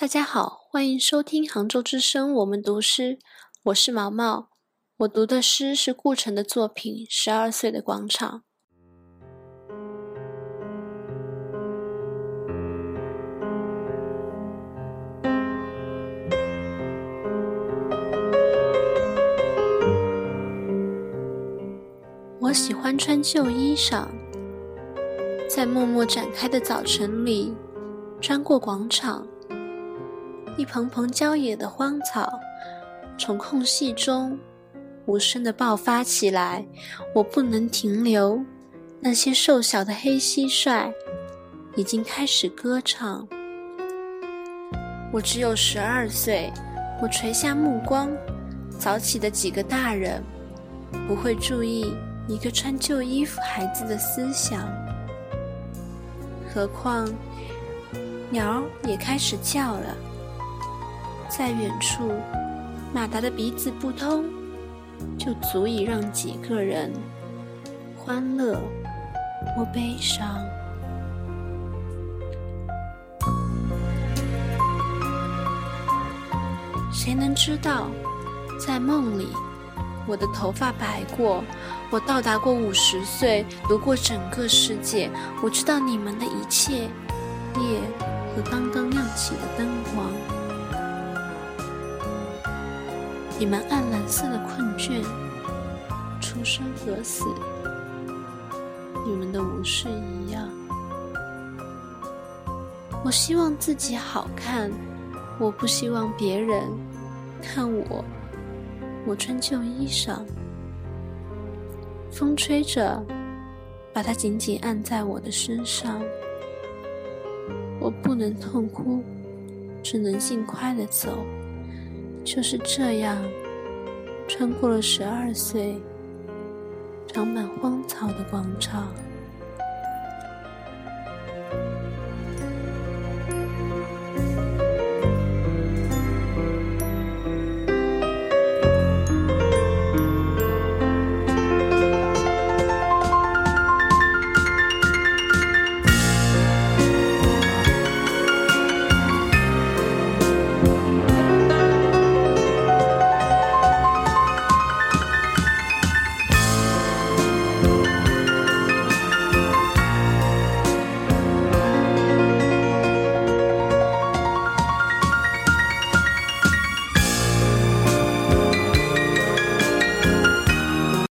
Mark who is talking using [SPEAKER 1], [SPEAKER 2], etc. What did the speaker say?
[SPEAKER 1] 大家好，欢迎收听杭州之声。我们读诗，我是毛毛。我读的诗是顾城的作品《十二岁的广场》。我喜欢穿旧衣裳，在默默展开的早晨里，穿过广场。一蓬蓬郊野的荒草，从空隙中无声的爆发起来。我不能停留。那些瘦小的黑蟋蟀已经开始歌唱。我只有十二岁。我垂下目光，早起的几个大人不会注意一个穿旧衣服孩子的思想。何况鸟也开始叫了。在远处，马达的鼻子不通，就足以让几个人欢乐或悲伤。谁能知道，在梦里，我的头发白过，我到达过五十岁，读过整个世界，我知道你们的一切，夜和刚刚亮起的灯你们暗蓝色的困倦，出生和死，你们的无视一样。我希望自己好看，我不希望别人看我。我穿旧衣裳，风吹着，把它紧紧按在我的身上。我不能痛哭，只能尽快的走。就是这样，穿过了十二岁长满荒草的广场。